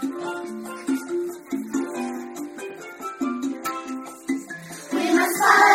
We must follow